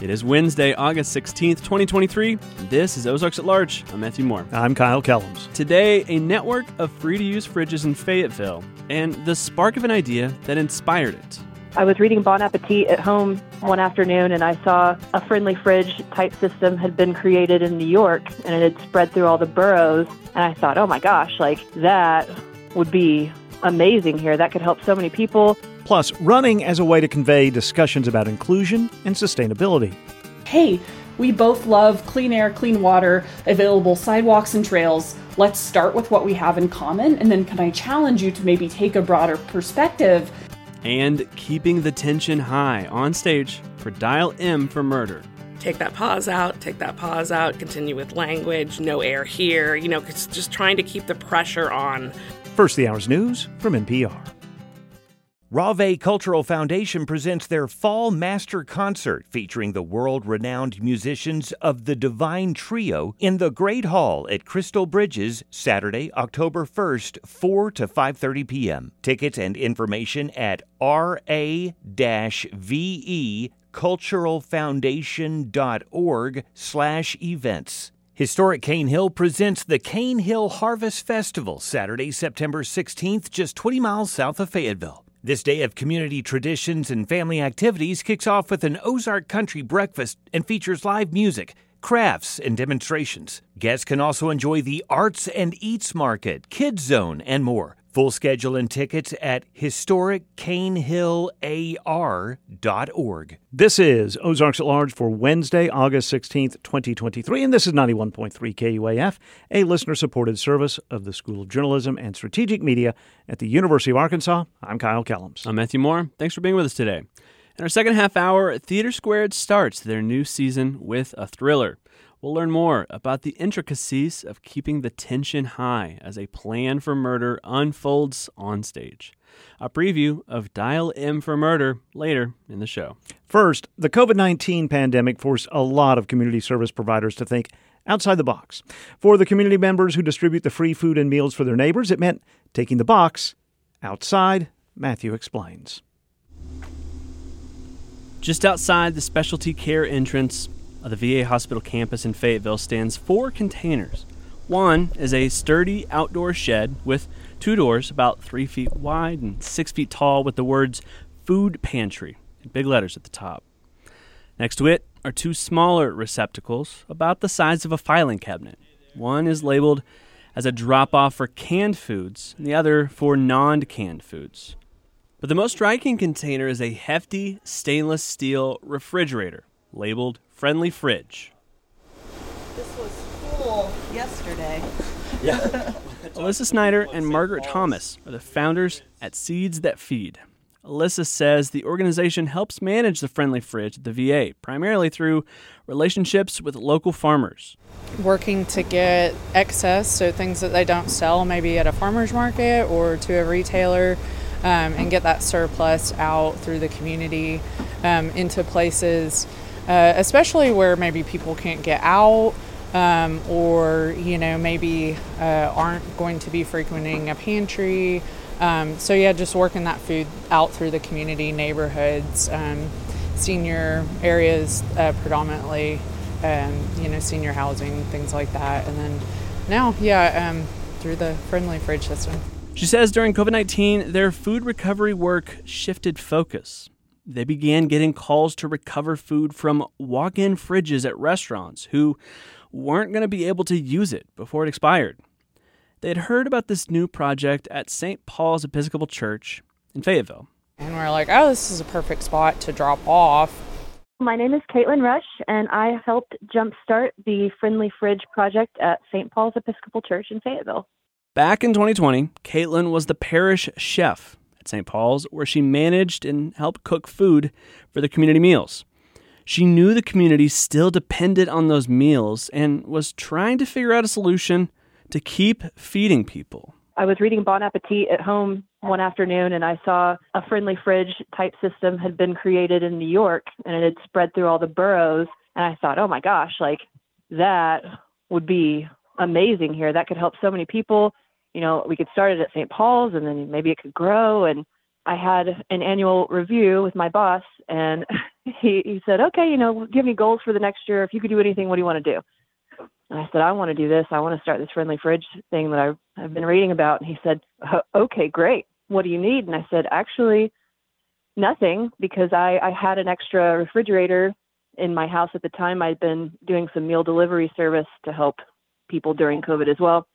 It is Wednesday, August 16th, 2023. This is Ozarks at Large. I'm Matthew Moore. I'm Kyle Kellums. Today, a network of free to use fridges in Fayetteville and the spark of an idea that inspired it. I was reading Bon Appetit at home one afternoon and I saw a friendly fridge type system had been created in New York and it had spread through all the boroughs. And I thought, oh my gosh, like that would be amazing here. That could help so many people. Plus, running as a way to convey discussions about inclusion and sustainability. Hey, we both love clean air, clean water, available sidewalks and trails. Let's start with what we have in common, and then can I challenge you to maybe take a broader perspective? And keeping the tension high on stage for Dial M for Murder. Take that pause out, take that pause out, continue with language, no air here, you know, just trying to keep the pressure on. First, the hour's news from NPR. Rave Cultural Foundation presents their Fall Master Concert featuring the world-renowned musicians of the Divine Trio in the Great Hall at Crystal Bridges Saturday, October 1st, 4 to 5:30 p.m. Tickets and information at ra-ve culturalfoundation.org slash events. Historic Cane Hill presents the Cane Hill Harvest Festival Saturday, September 16th, just 20 miles south of Fayetteville. This day of community traditions and family activities kicks off with an Ozark country breakfast and features live music, crafts, and demonstrations. Guests can also enjoy the Arts and Eats Market, Kids Zone, and more. Full schedule and tickets at historiccanehillar.org. This is Ozarks at Large for Wednesday, August 16th, 2023, and this is 91.3 KUAF, a listener supported service of the School of Journalism and Strategic Media at the University of Arkansas. I'm Kyle Kellums. I'm Matthew Moore. Thanks for being with us today. In our second half hour, TheatreSquared starts their new season with a thriller. We'll learn more about the intricacies of keeping the tension high as a plan for murder unfolds on stage. A preview of Dial M for Murder later in the show. First, the COVID 19 pandemic forced a lot of community service providers to think outside the box. For the community members who distribute the free food and meals for their neighbors, it meant taking the box outside. Matthew explains. Just outside the specialty care entrance, of the VA hospital campus in Fayetteville stands four containers. One is a sturdy outdoor shed with two doors about three feet wide and six feet tall with the words food pantry in big letters at the top. Next to it are two smaller receptacles about the size of a filing cabinet. One is labeled as a drop off for canned foods, and the other for non canned foods. But the most striking container is a hefty stainless steel refrigerator labeled Friendly Fridge. This was full yesterday. Yeah. Alyssa Snyder and Margaret Thomas are the founders at Seeds That Feed. Alyssa says the organization helps manage the friendly fridge at the VA, primarily through relationships with local farmers. Working to get excess, so things that they don't sell maybe at a farmer's market or to a retailer, um, and get that surplus out through the community um, into places uh, especially where maybe people can't get out um, or you know maybe uh, aren't going to be frequenting a pantry. Um, so yeah, just working that food out through the community, neighborhoods, um, senior areas uh, predominantly, um, you know, senior housing, things like that, and then now, yeah, um, through the friendly fridge system. She says during COVID 19, their food recovery work shifted focus they began getting calls to recover food from walk in fridges at restaurants who weren't going to be able to use it before it expired. They had heard about this new project at St. Paul's Episcopal Church in Fayetteville. And we're like, oh, this is a perfect spot to drop off. My name is Caitlin Rush, and I helped jumpstart the Friendly Fridge project at St. Paul's Episcopal Church in Fayetteville. Back in 2020, Caitlin was the parish chef St. Paul's, where she managed and helped cook food for the community meals. She knew the community still depended on those meals and was trying to figure out a solution to keep feeding people. I was reading Bon Appetit at home one afternoon and I saw a friendly fridge type system had been created in New York and it had spread through all the boroughs. And I thought, oh my gosh, like that would be amazing here. That could help so many people you know, we could start it at St. Paul's and then maybe it could grow. And I had an annual review with my boss, and he he said, okay, you know, give me goals for the next year. If you could do anything, what do you want to do? And I said, I want to do this. I want to start this friendly fridge thing that I've, I've been reading about. And he said, okay, great. What do you need? And I said, actually, nothing, because I, I had an extra refrigerator in my house at the time. I'd been doing some meal delivery service to help people during COVID as well.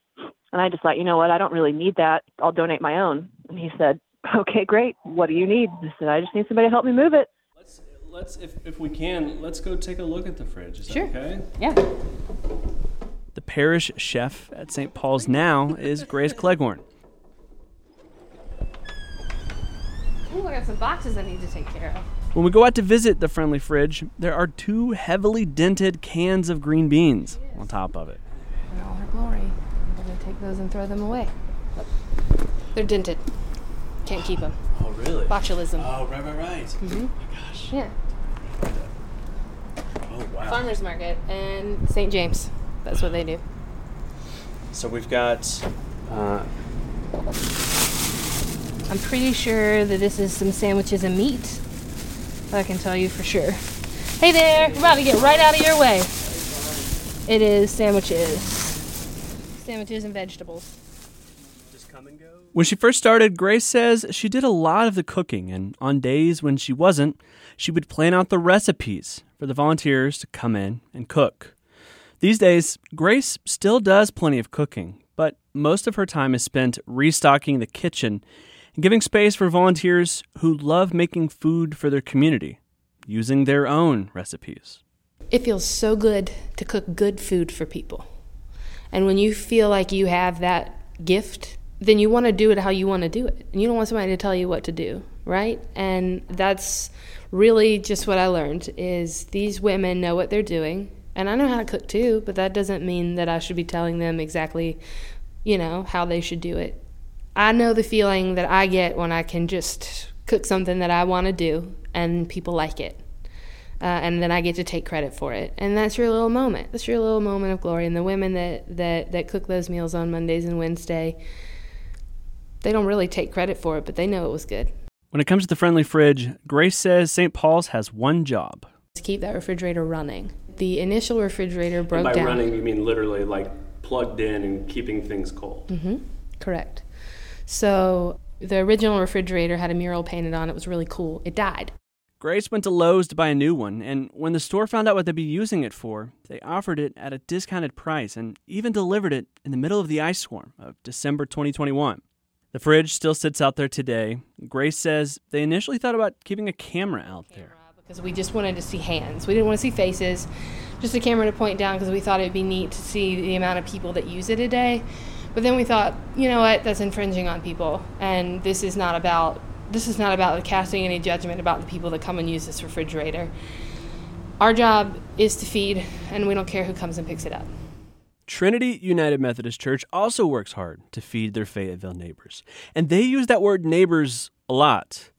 And I just thought, you know what? I don't really need that. I'll donate my own. And he said, okay, great. What do you need? I said, I just need somebody to help me move it. Let's, let's if, if we can, let's go take a look at the fridge. Is Sure. that okay? Yeah. The parish chef at St. Paul's now is Grace Cleghorn. Ooh, I got some boxes I need to take care of. When we go out to visit the friendly fridge, there are two heavily dented cans of green beans on top of it. In all her glory. I'm gonna take those and throw them away. They're dented. Can't keep them. Oh, really? Botulism. Oh, right, right, right. Mm-hmm. Oh my gosh. Yeah. Oh, wow. Farmers Market and St. James. That's what they do. So we've got. Uh, I'm pretty sure that this is some sandwiches and meat. I can tell you for sure. Hey there, we're about to get right out of your way. It is sandwiches. Sandwiches and vegetables. When she first started, Grace says she did a lot of the cooking, and on days when she wasn't, she would plan out the recipes for the volunteers to come in and cook. These days, Grace still does plenty of cooking, but most of her time is spent restocking the kitchen and giving space for volunteers who love making food for their community, using their own recipes. It feels so good to cook good food for people. And when you feel like you have that gift, then you want to do it how you want to do it. And you don't want somebody to tell you what to do, right? And that's really just what I learned is these women know what they're doing. And I know how to cook too, but that doesn't mean that I should be telling them exactly, you know, how they should do it. I know the feeling that I get when I can just cook something that I want to do and people like it. Uh, and then I get to take credit for it. And that's your little moment. That's your little moment of glory. And the women that, that, that cook those meals on Mondays and Wednesday, they don't really take credit for it, but they know it was good. When it comes to the friendly fridge, Grace says St. Paul's has one job. To keep that refrigerator running. The initial refrigerator broke by down. running, you mean literally like plugged in and keeping things cold. Mm-hmm. Correct. So the original refrigerator had a mural painted on it. It was really cool. It died. Grace went to Lowe's to buy a new one, and when the store found out what they'd be using it for, they offered it at a discounted price and even delivered it in the middle of the ice storm of December 2021. The fridge still sits out there today. Grace says they initially thought about keeping a camera out there. because we just wanted to see hands. We didn't want to see faces, just a camera to point down because we thought it would be neat to see the amount of people that use it a day. But then we thought, you know what, that's infringing on people, and this is not about this is not about casting any judgment about the people that come and use this refrigerator. Our job is to feed, and we don't care who comes and picks it up. Trinity United Methodist Church also works hard to feed their Fayetteville neighbors, and they use that word neighbors a lot.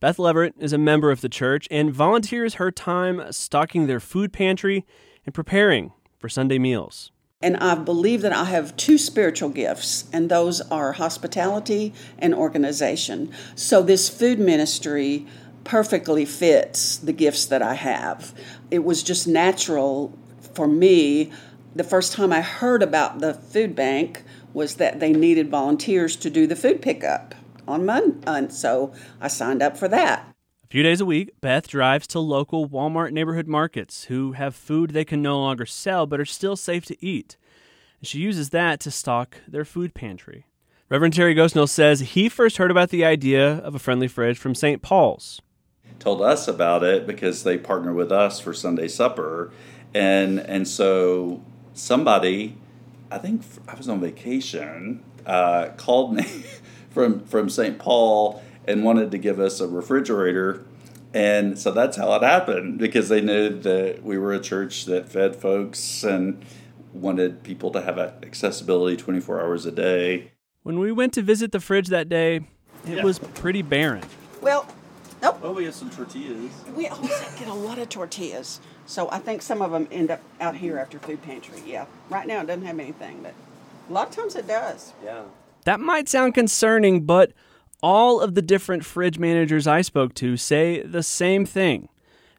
Beth Leverett is a member of the church and volunteers her time stocking their food pantry and preparing for Sunday meals. And I believe that I have two spiritual gifts, and those are hospitality and organization. So this food ministry perfectly fits the gifts that I have. It was just natural for me. The first time I heard about the food bank was that they needed volunteers to do the food pickup on Monday, and uh, so I signed up for that. A few days a week, Beth drives to local Walmart neighborhood markets who have food they can no longer sell but are still safe to eat. She uses that to stock their food pantry. Reverend Terry Gosnell says he first heard about the idea of a friendly fridge from St. Paul's. Told us about it because they partner with us for Sunday supper, and and so somebody, I think I was on vacation, uh, called me from from St. Paul and wanted to give us a refrigerator. And so that's how it happened because they knew that we were a church that fed folks and wanted people to have accessibility 24 hours a day. When we went to visit the fridge that day, it Yeah. was pretty barren. Well, nope. Oh, we have some tortillas. We always get a lot of tortillas, so I think some of them end up out here after food pantry. Yeah, right now it doesn't have anything, but a lot of times it does. Yeah. That might sound concerning, but all of the different fridge managers I spoke to say the same thing.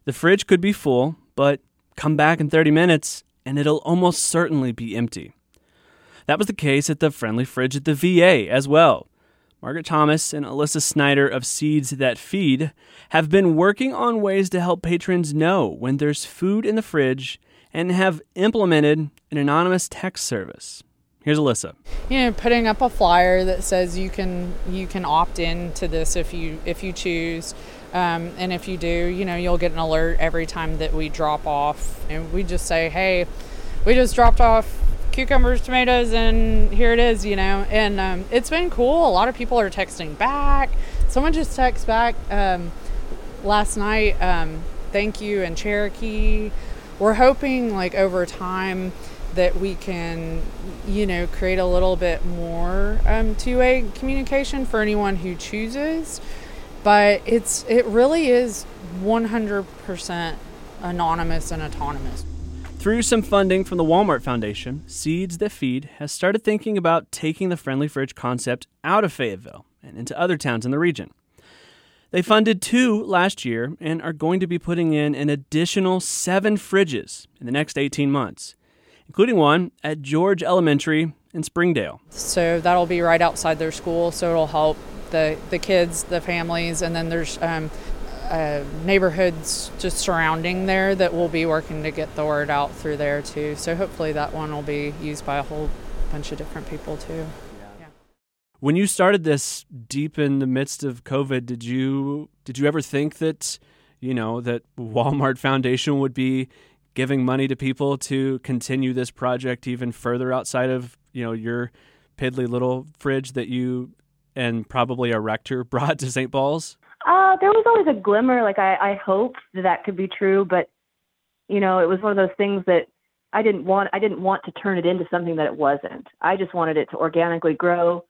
The fridge could be full, but come back in 30 minutes and it'll almost certainly be empty. That was the case at the friendly fridge at the VA as well. Margaret Thomas and Alyssa Snyder of Seeds That Feed have been working on ways to help patrons know when there's food in the fridge and have implemented an anonymous text service. Here's Alyssa. You know, putting up a flyer that says you can you can opt in to this if you if you choose, um, and if you do, you know, you'll get an alert every time that we drop off, and we just say, hey, we just dropped off cucumbers, tomatoes, and here it is, you know. And um, it's been cool. A lot of people are texting back. Someone just texted back um, last night. Um, thank you and Cherokee. We're hoping like over time that we can, you know, create a little bit more um, two-way communication for anyone who chooses. But it's it really is 100% anonymous and autonomous. Through some funding from the Walmart Foundation, Seeds That Feed has started thinking about taking the friendly fridge concept out of Fayetteville and into other towns in the region. They funded two last year and are going to be putting in an additional seven fridges in the next 18 months, including one at George Elementary in Springdale. So that'll be right outside their school, so it'll help the, the kids, the families, and then there's um, uh, neighborhoods just surrounding there that we'll be working to get the word out through there too. So hopefully that one will be used by a whole bunch of different people too. When you started this deep in the midst of COVID, did you did you ever think that you know that Walmart Foundation would be giving money to people to continue this project even further outside of you know your piddly little fridge that you and probably a rector brought to St. Paul's? Uh, there was always a glimmer. Like I, I hoped that that could be true, but you know, it was one of those things that I didn't want. I didn't want to turn it into something that it wasn't. I just wanted it to organically grow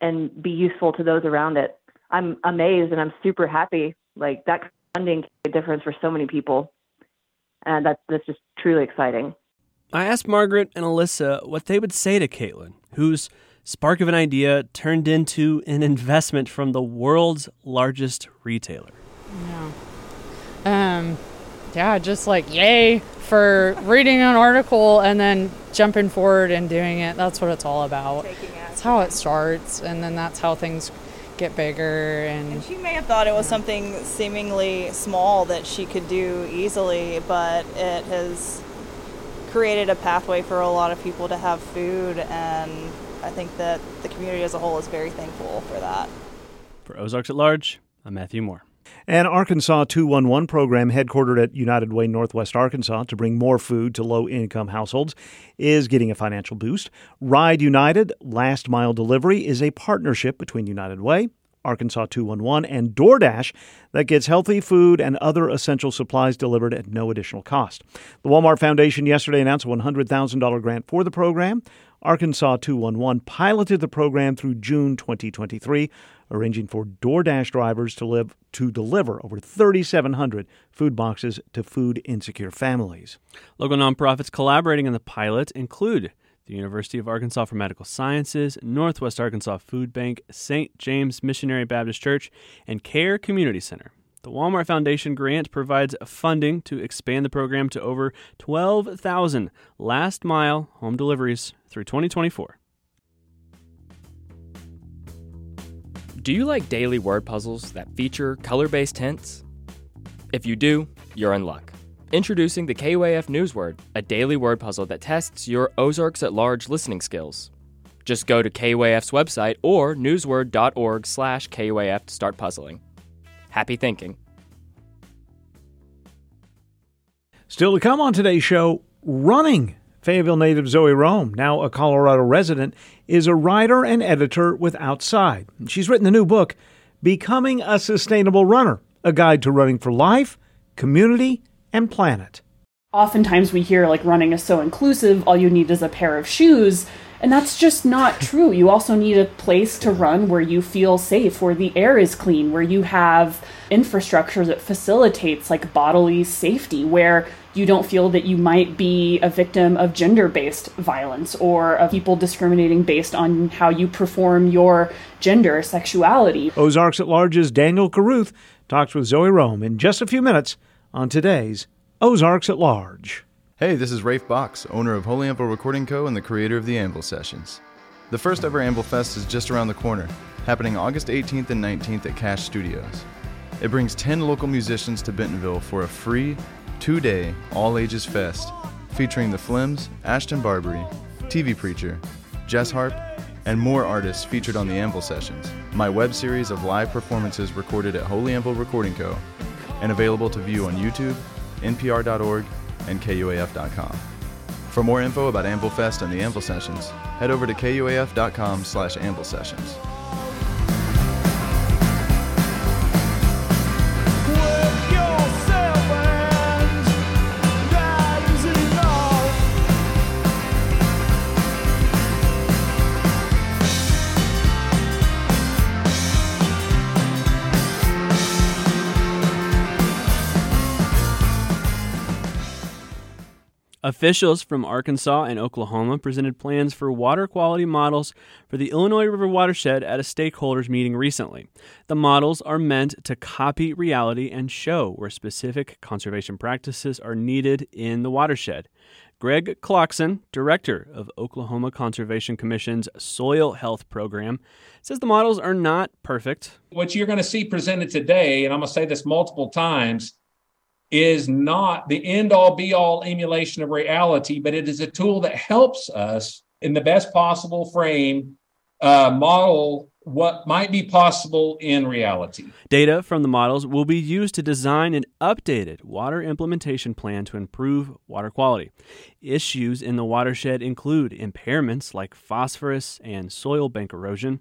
and be useful to those around it. I'm amazed and I'm super happy. Like that funding make a difference for so many people, and that's that's just truly exciting. I asked Margaret and Alyssa what they would say to Caitlin, whose spark of an idea turned into an investment from the world's largest retailer. Yeah. Um, yeah, just like yay for reading an article and then jumping forward and doing it. That's what it's all about. That's how it starts, and then that's how things get bigger. And, and she may have thought it was something seemingly small that she could do easily, but it has created a pathway for a lot of people to have food and I think that the community as a whole is very thankful for that. For Ozarks at Large, I'm Matthew Moore. An Arkansas 211 program headquartered at United Way Northwest Arkansas to bring more food to low income households is getting a financial boost. Ride United Last Mile Delivery is a partnership between United Way, Arkansas 211, and DoorDash that gets healthy food and other essential supplies delivered at no additional cost. The Walmart Foundation yesterday announced a $100,000 grant for the program. Arkansas 211 piloted the program through June 2023, arranging for DoorDash drivers to live to deliver over 3,700 food boxes to food insecure families. Local nonprofits collaborating on the pilot include the University of Arkansas for Medical Sciences, Northwest Arkansas Food Bank, St. James Missionary Baptist Church, and Care Community Center. The Walmart Foundation grant provides funding to expand the program to over 12,000 last mile home deliveries through 2024. Do you like daily word puzzles that feature color based hints? If you do, you're in luck. Introducing the KUAF Newsword, a daily word puzzle that tests your Ozarks at Large listening skills. Just go to KUAF's website or newsword.org slash KUAF to start puzzling. Happy thinking. Still to come on today's show, running. Fayetteville native Zoe Rom, now a Colorado resident, is a writer and editor with Outside. She's written the new book, Becoming a Sustainable Runner, a guide to running for life, community, and planet. Oftentimes we hear like running is so inclusive, all you need is a pair of shoes. And that's just not true. You also need a place to run where you feel safe, where the air is clean, where you have infrastructure that facilitates like bodily safety, where you don't feel that you might be a victim of gender based violence or of people discriminating based on how you perform your gender, sexuality. Ozarks at Large's Daniel Caruth talks with Zoe Rom in just a few minutes on today's Ozarks at Large. Hey, this is Rafe Box, owner of Holy Anvil Recording Co. and the creator of the Anvil Sessions. The first ever Anvil Fest is just around the corner, happening August 18th and 19th at Cash Studios. It brings 10 local musicians to Bentonville for a free, two day, all ages fest featuring the Flims, Ashton Barbary, TV Preacher, Jess Harp, and more artists featured on the Anvil Sessions, my web series of live performances recorded at Holy Anvil Recording Co. and available to view on YouTube, NPR.org, and KUAF.com. For more info about Anvil Fest and the Anvil Sessions, head over to KUAF.com slash Anvil Sessions. Officials from Arkansas and Oklahoma presented plans for water quality models for the Illinois River watershed at a stakeholders meeting recently. The models are meant to copy reality and show where specific conservation practices are needed in the watershed. Greg Clarkson, director of Oklahoma Conservation Commission's Soil Health Program, says the models are not perfect. What you're going to see presented today, and I'm going to say this multiple times, is not the end all be all emulation of reality, but it is a tool that helps us in the best possible frame uh, model what might be possible in reality. Data from the models will be used to design an updated water implementation plan to improve water quality. Issues in the watershed include impairments like phosphorus and soil bank erosion.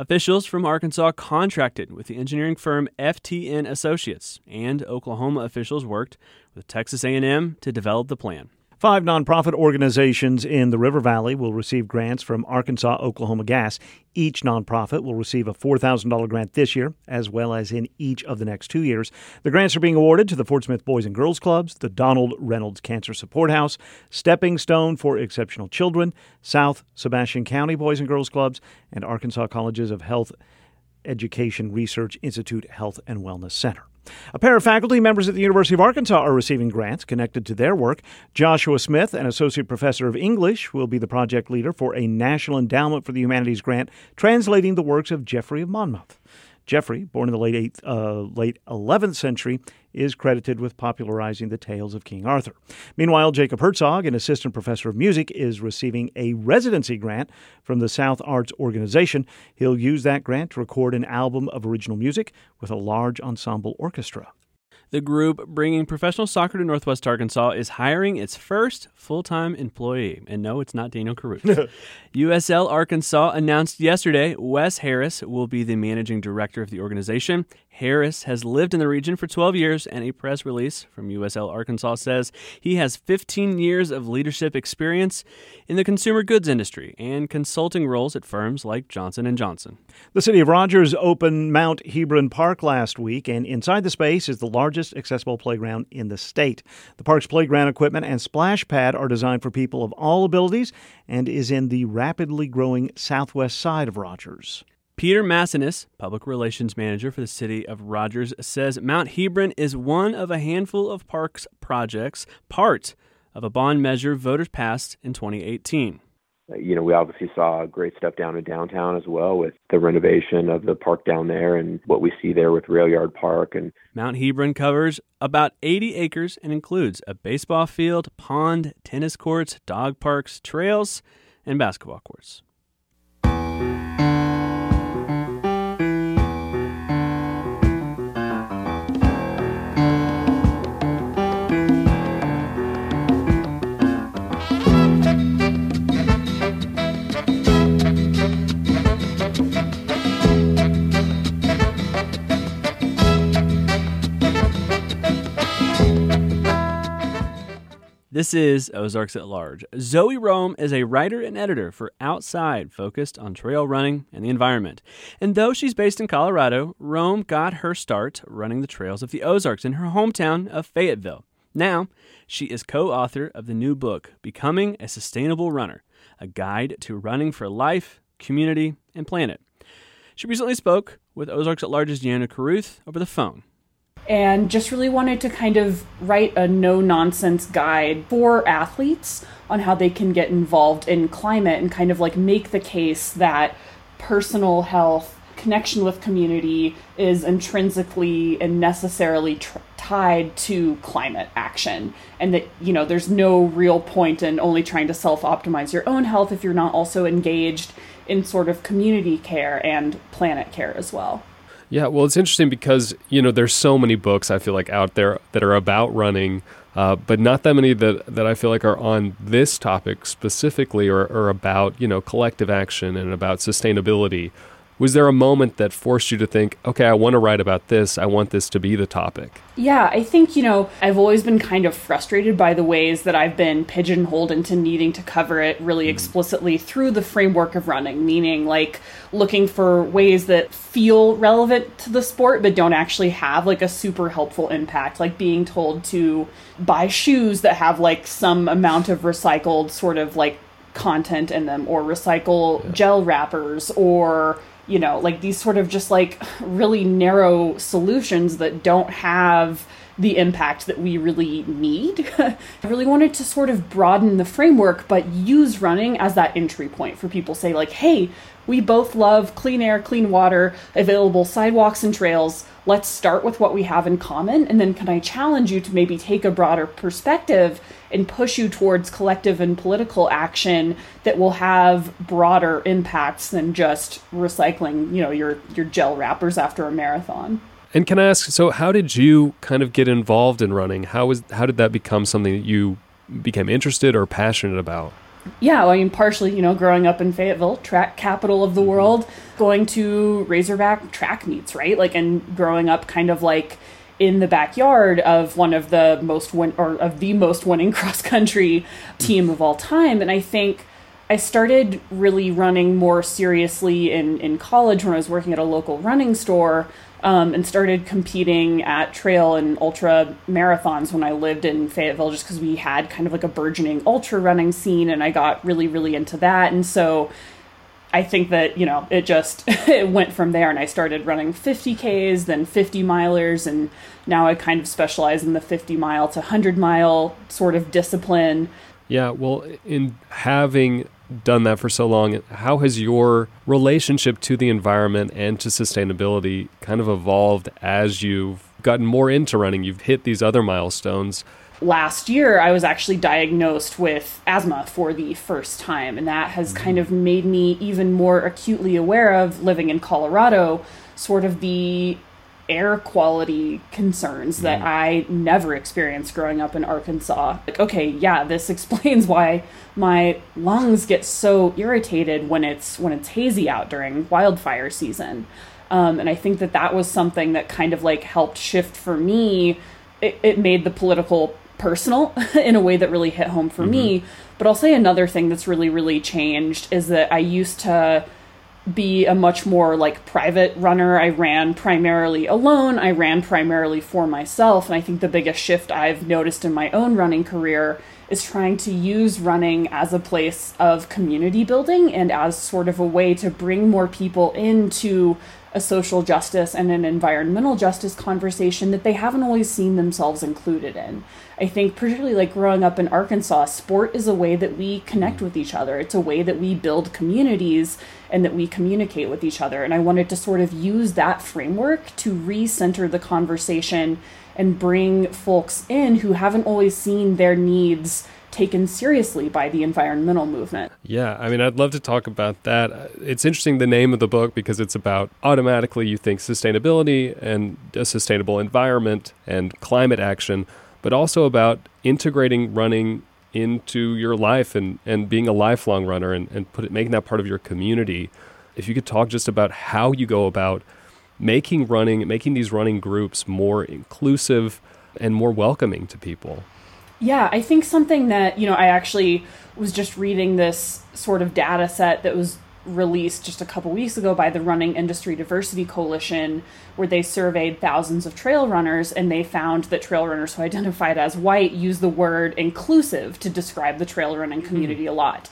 Officials from Arkansas contracted with the engineering firm FTN Associates, and Oklahoma officials worked with Texas A&M to develop the plan. Five nonprofit organizations in the River Valley will receive grants from Arkansas Oklahoma Gas. Each nonprofit will receive a $4,000 grant this year, as well as in each of the next two years. The grants are being awarded to the Fort Smith Boys and Girls Clubs, the Donald Reynolds Cancer Support House, Stepping Stone for Exceptional Children, South Sebastian County Boys and Girls Clubs, and Arkansas Colleges of Health Education Research Institute Health and Wellness Center. A pair of faculty members at the University of Arkansas are receiving grants connected to their work. Joshua Smith, an associate professor of English, will be the project leader for a National Endowment for the Humanities grant translating the works of Geoffrey of Monmouth. Geoffrey, born in the late eighth, uh, late 11th century, is credited with popularizing the tales of King Arthur. Meanwhile, Jacob Herzog, an assistant professor of music, is receiving a residency grant from the South Arts Organization. He'll use that grant to record an album of original music with a large ensemble orchestra. The group bringing professional soccer to Northwest Arkansas is hiring its first full time employee. And no, it's not Daniel Caruth. USL Arkansas announced yesterday Wes Harris will be the managing director of the organization. Harris has lived in the region for 12 years, and a press release from USL Arkansas says he has 15 years of leadership experience in the consumer goods industry and consulting roles at firms like Johnson & Johnson. The city of Rogers opened Mount Hebron Park last week, and inside the space is the largest accessible playground in the state. The park's playground equipment and splash pad are designed for people of all abilities and is in the rapidly growing southwest side of Rogers. Peter Masonis, public relations manager for the city of Rogers, says Mount Hebron is one of a handful of parks projects, part of a bond measure voters passed in 2018. Uh, you know, we obviously saw great stuff down in downtown as well with the renovation of the park down there and what we see there with Rail Yard Park. And Mount Hebron covers about 80 acres and includes a baseball field, pond, tennis courts, dog parks, trails, and basketball courts. This is Ozarks at Large. Zoe Rom is a writer and editor for Outside, focused on trail running and the environment. And though she's based in Colorado, Rom got her start running the trails of the Ozarks in her hometown of Fayetteville. Now, she is co author of the new book, Becoming a Sustainable Runner A Guide to Running for Life, Community, and Planet. She recently spoke with Ozarks at Large's Deanna Caruth over the phone. And just really wanted to kind of write a no nonsense guide for athletes on how they can get involved in climate and kind of like make the case that personal health connection with community is intrinsically and necessarily tr- tied to climate action. And that you know there's no real point in only trying to self-optimize your own health if you're not also engaged in sort of community care and planet care as well yeah well it's interesting because you know there's so many books i feel like out there that are about running uh, but not that many that, that I feel like are on this topic specifically or, or about you know collective action and about sustainability was there a moment that forced you to think, okay, I want to write about this. I want this to be the topic? Yeah, I think, you know, I've always been kind of frustrated by the ways that I've been pigeonholed into needing to cover it really mm. explicitly through the framework of running, meaning like looking for ways that feel relevant to the sport but don't actually have like a super helpful impact, like being told to buy shoes that have like some amount of recycled sort of like content in them or recycle yeah. gel wrappers or you know, like these sort of just like really narrow solutions that don't have the impact that we really need. I really wanted to sort of broaden the framework, but use running as that entry point for people say like, hey, we both love clean air, clean water, available sidewalks and trails. Let's start with what we have in common. And then can I challenge you to maybe take a broader perspective and push you towards collective and political action that will have broader impacts than just recycling, you know, your, your gel wrappers after a marathon. And can I ask, so how did you kind of get involved in running? How was how did that become something that you became interested or passionate about? Yeah, well, I mean, partially, you know, growing up in Fayetteville, track capital of the mm-hmm. world, going to Razorback track meets, right? Like, and growing up kind of like in the backyard of one of the most win or of the most winning cross country team of all time. And I think I started really running more seriously in, in college when I was working at a local running store um, and started competing at trail and ultra marathons when I lived in Fayetteville, just because we had kind of like a burgeoning ultra running scene, and I got really, really into that. And so I think that you know it just it went from there, and I started running 50ks, then 50 milers, and now I kind of specialize in the 50 mile to 100 mile sort of discipline. Yeah, well, in having done that for so long, how has your relationship to the environment and to sustainability kind of evolved as you've gotten more into running? You've hit these other milestones. Last year, I was actually diagnosed with asthma for the first time, and that has mm-hmm. kind of made me even more acutely aware of living in Colorado, sort of the air quality concerns that mm. I never experienced growing up in Arkansas. Like, okay, yeah, this explains why my lungs get so irritated when it's when it's hazy out during wildfire season. Um, and I think that that was something that kind of like helped shift for me. It, it made the political personal in a way that really hit home for mm-hmm. me. But I'll say another thing that's really, really changed is that I used to be a much more like private runner. I ran primarily alone. I ran primarily for myself. And I think the biggest shift I've noticed in my own running career is trying to use running as a place of community building and as sort of a way to bring more people into a social justice and an environmental justice conversation that they haven't always seen themselves included in. I think, particularly like growing up in Arkansas, sport is a way that we connect with each other. It's a way that we build communities and that we communicate with each other. And I wanted to sort of use that framework to recenter the conversation and bring folks in who haven't always seen their needs taken seriously by the environmental movement. Yeah, I mean, I'd love to talk about that. It's interesting the name of the book because it's about automatically you think sustainability and a sustainable environment and climate action but also about integrating running into your life and, and being a lifelong runner and, and put it, making that part of your community. If you could talk just about how you go about making running, making these running groups more inclusive and more welcoming to people. Yeah, I think something that, you know, I actually was just reading this sort of data set that was released just a couple weeks ago by the Running Industry Diversity Coalition, where they surveyed thousands of trail runners and they found that trail runners who identified as white use the word inclusive to describe the trail running community mm-hmm. a lot.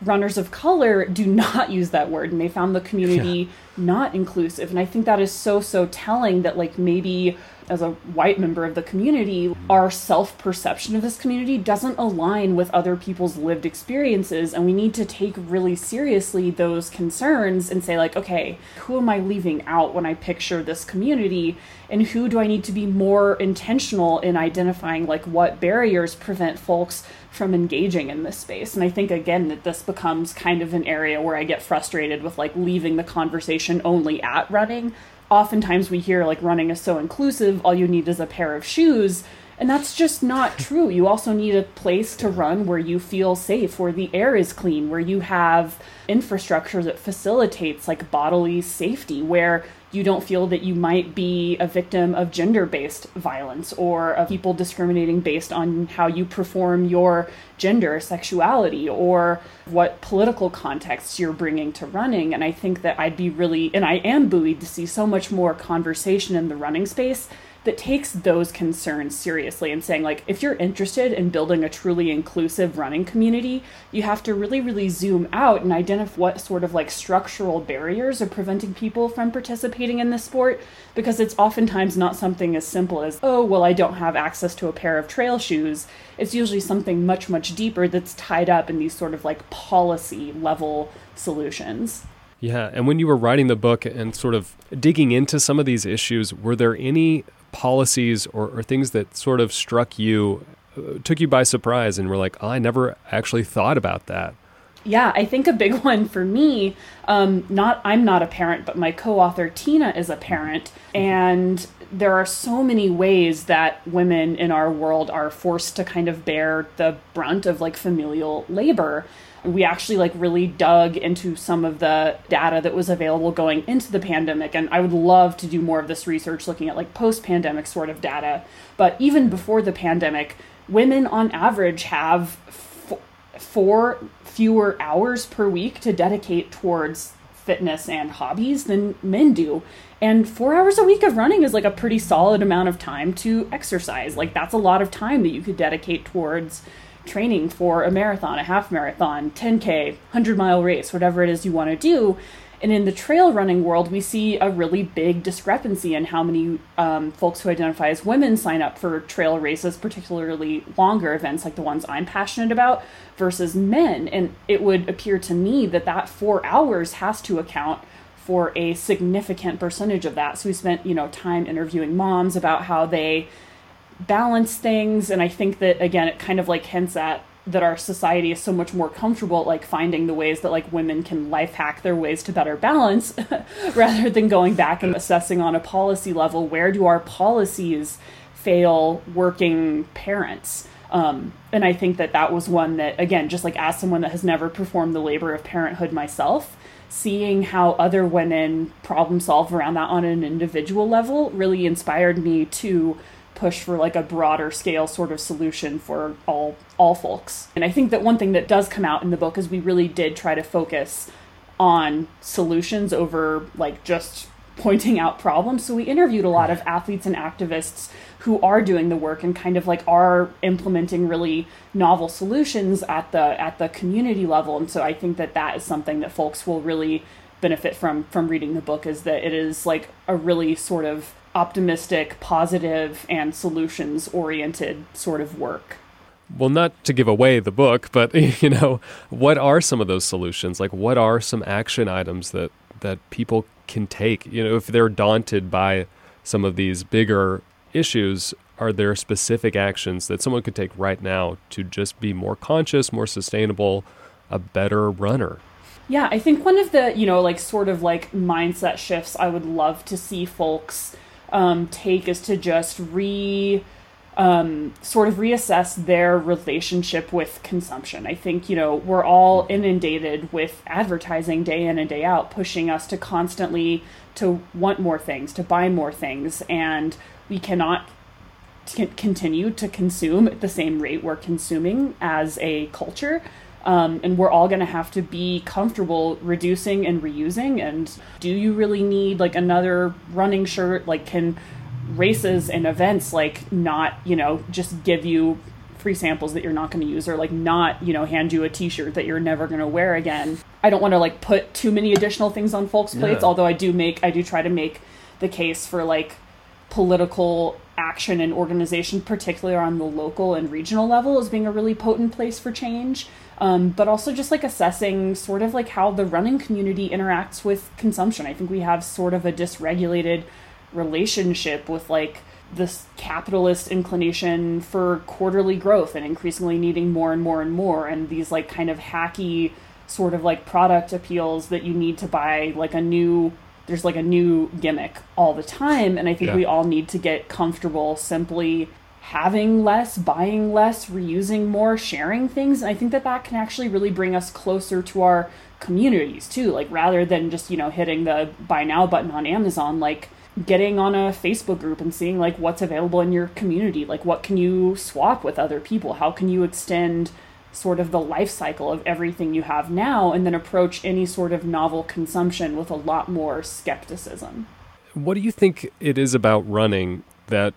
Runners of color do not use that word, and they found the community not inclusive. And I think that is so, so telling that, like, maybe as a white member of the community, our self perception of this community doesn't align with other people's lived experiences. And we need to take really seriously those concerns and say, like, okay, who am I leaving out when I picture this community? And who do I need to be more intentional in identifying, like, what barriers prevent folks from engaging in this space? And I think, again, that this becomes kind of an area where I get frustrated with, like, leaving the conversation only at running oftentimes we hear like running is so inclusive, all you need is a pair of shoes. And that's just not true. You also need a place to run where you feel safe, where the air is clean, where you have infrastructure that facilitates like bodily safety, where you don't feel that you might be a victim of gender based violence or of people discriminating based on how you perform your gender, sexuality, or what political contexts you're bringing to running. And I think that I'd be really, and I am buoyed to see so much more conversation in the running space that takes those concerns seriously and saying like if you're interested in building a truly inclusive running community you have to really really zoom out and identify what sort of like structural barriers are preventing people from participating in the sport because it's oftentimes not something as simple as oh well I don't have access to a pair of trail shoes. It's usually something much much deeper that's tied up in these sort of like policy level solutions. Yeah, and when you were writing the book and sort of digging into some of these issues, were there any policies or, or things that sort of struck you, uh, took you by surprise, and were like, oh, I never actually thought about that? Yeah, I think a big one for me. Um, not I'm not a parent, but my co-author Tina is a parent, and there are so many ways that women in our world are forced to kind of bear the brunt of like familial labor we actually like really dug into some of the data that was available going into the pandemic and i would love to do more of this research looking at like post pandemic sort of data. But even before the pandemic women on average have f- four fewer hours per week to dedicate towards fitness and hobbies than men do. And four hours a week of running is like a pretty solid amount of time to exercise. Like that's a lot of time that you could dedicate towards training for a marathon, a half marathon, 10K, 100 mile race, whatever it is you want to do. And in the trail running world, we see a really big discrepancy in how many um, folks who identify as women sign up for trail races, particularly longer events like the ones I'm passionate about, versus men. And it would appear to me that that four hours has to account for a significant percentage of that. So we spent, you know, time interviewing moms about how they balance things and i think that again it kind of like hints at that our society is so much more comfortable like finding the ways that like women can life hack their ways to better balance rather than going back and assessing on a policy level where do our policies fail working parents. Um, and i think that that was one that again just like as someone that has never performed the labor of parenthood myself seeing how other women problem solve around that on an individual level really inspired me to push for like a broader scale sort of solution for all all folks. And I think that one thing that does come out in the book is we really did try to focus on solutions over like just pointing out problems. So we interviewed a lot of athletes and activists who are doing the work and kind of like are implementing really novel solutions at the at the community level. And so I think that that is something that folks will really benefit from from reading the book is that it is like a really sort of optimistic, positive, and solutions oriented sort of work. Well, not to give away the book, but you know, what are some of those solutions? Like, what are some action items that that people can take? You know, if they're daunted by some of these bigger issues, are there specific actions that someone could take right now to just be more conscious, more sustainable, a better runner? Yeah, I think one of the, you know, like sort of like mindset shifts I would love to see folks um, take is to just re um, sort of reassess their relationship with consumption. I think, you know, we're all inundated with advertising day in and day out, pushing us to constantly to want more things, to buy more things, and we cannot t- continue to consume at the same rate we're consuming as a culture. Um, and we're all going to have to be comfortable reducing and reusing. And do you really need like another running shirt? Like, can races and events like not, you know, just give you free samples that you're not going to use or like not, you know, hand you a t shirt that you're never going to wear again? I don't want to like put too many additional things on folks' plates. Yeah. Although I do make, I do try to make the case for like political action and organization, particularly on the local and regional level, as being a really potent place for change. Um, but also just like assessing sort of like how the running community interacts with consumption. I think we have sort of a dysregulated relationship with like this capitalist inclination for quarterly growth and increasingly needing more and more and more and these like kind of hacky sort of like product appeals that you need to buy like a new there's like a new gimmick all the time and i think Yeah. we all need to get comfortable simply having less buying less reusing more sharing things and i think that that can actually really bring us closer to our communities too like rather than just you know hitting the buy now button on amazon like getting on a facebook group and seeing like what's available in your community like what can you swap with other people how can you extend sort of the life cycle of everything you have now and then approach any sort of novel consumption with a lot more skepticism What do you think it is about running that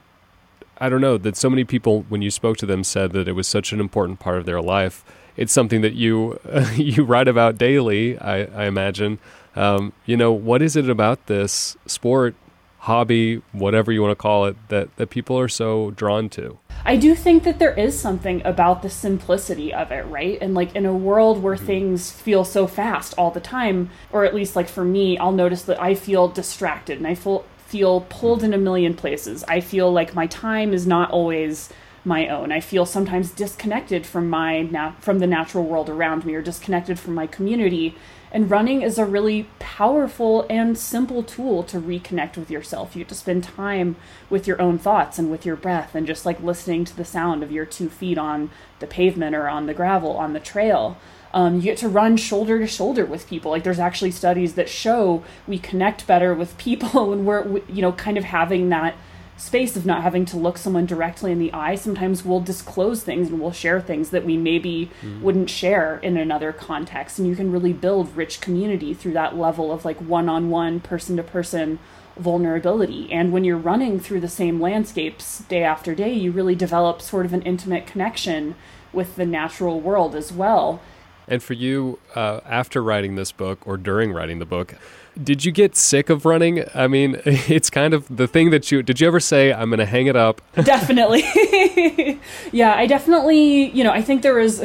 I don't know that so many people when you spoke to them said that it was such an important part of their life. It's something that you you write about daily, I, I imagine. Um, you know, what is it about this sport, hobby, whatever you want to call it, that that people are so drawn to? I do think that there is something about the simplicity of it, right? And like in a world where mm-hmm. things feel so fast all the time, or at least like for me, I'll notice that I feel distracted and I feel feel pulled in a million places. I feel like my time is not always my own. I feel sometimes disconnected from my na- from the natural world around me or disconnected from my community. And running is a really powerful and simple tool to reconnect with yourself. You get to spend time with your own thoughts and with your breath and just like listening to the sound of your two feet on the pavement or on the gravel on the trail. Um, you get to run shoulder to shoulder with people. Like there's actually studies that show we connect better with people when we're, you know, kind of having that space of not having to look someone directly in the eye. Sometimes we'll disclose things and we'll share things that we maybe Mm-hmm. wouldn't share in another context. And you can really build rich community through that level of like one on one, person to person vulnerability. And when you're running through the same landscapes day after day, you really develop sort of an intimate connection with the natural world as well. And for you, uh, after writing this book or during writing the book, did you get sick of running? I mean, it's kind of the thing that you did. You ever say, "I'm going to hang it up"? definitely yeah i definitely you know i think there was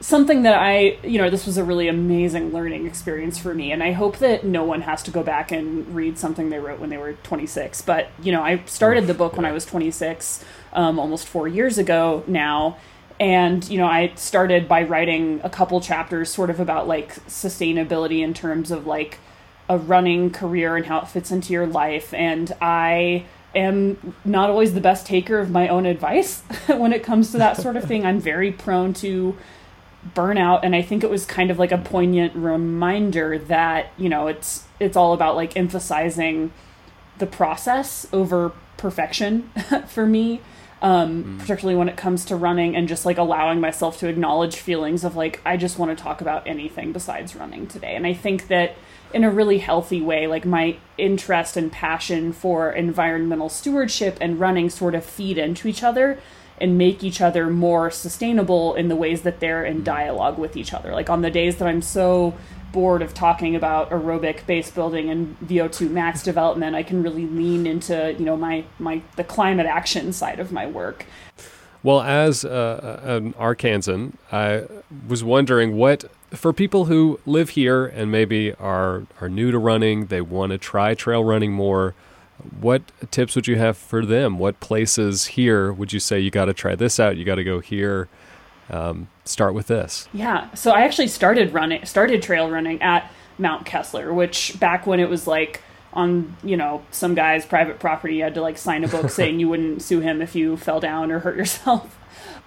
something that i you know this was a really amazing learning experience for me and i hope that no one has to go back and read something they wrote when they were 26 but you know i started the book when i was 26 um, almost four years ago now and you know i started by writing a couple chapters sort of about like sustainability in terms of like a running career and how it fits into your life and i am not always the best taker of my own advice when it comes to that sort of thing. I'm very prone to burnout and i think it was kind of like a poignant reminder that you know it's it's all about like emphasizing the process over perfection for me um, particularly when it comes to running and just like allowing myself to acknowledge feelings of like i just want to talk about anything besides running today. And i think that in a really healthy way like my interest and passion for environmental stewardship and running sort of feed into each other and make each other more sustainable in the ways that they're in dialogue with each other like on the days that i'm so bored of talking about aerobic base building and VO2 max development, I can really lean into you know my my the climate action side of my work. Well, as uh, an Arkansan, I was wondering what for people who live here and maybe are are new to running, they want to try trail running more. What tips would you have for them? What places here would you say you got to try this out? You got to go here. Um, start with this. Yeah, so I actually started running, started trail running at Mount Kessler, which back when it was like on you know some guy's private property, you had to like sign a book saying you wouldn't sue him if you fell down or hurt yourself.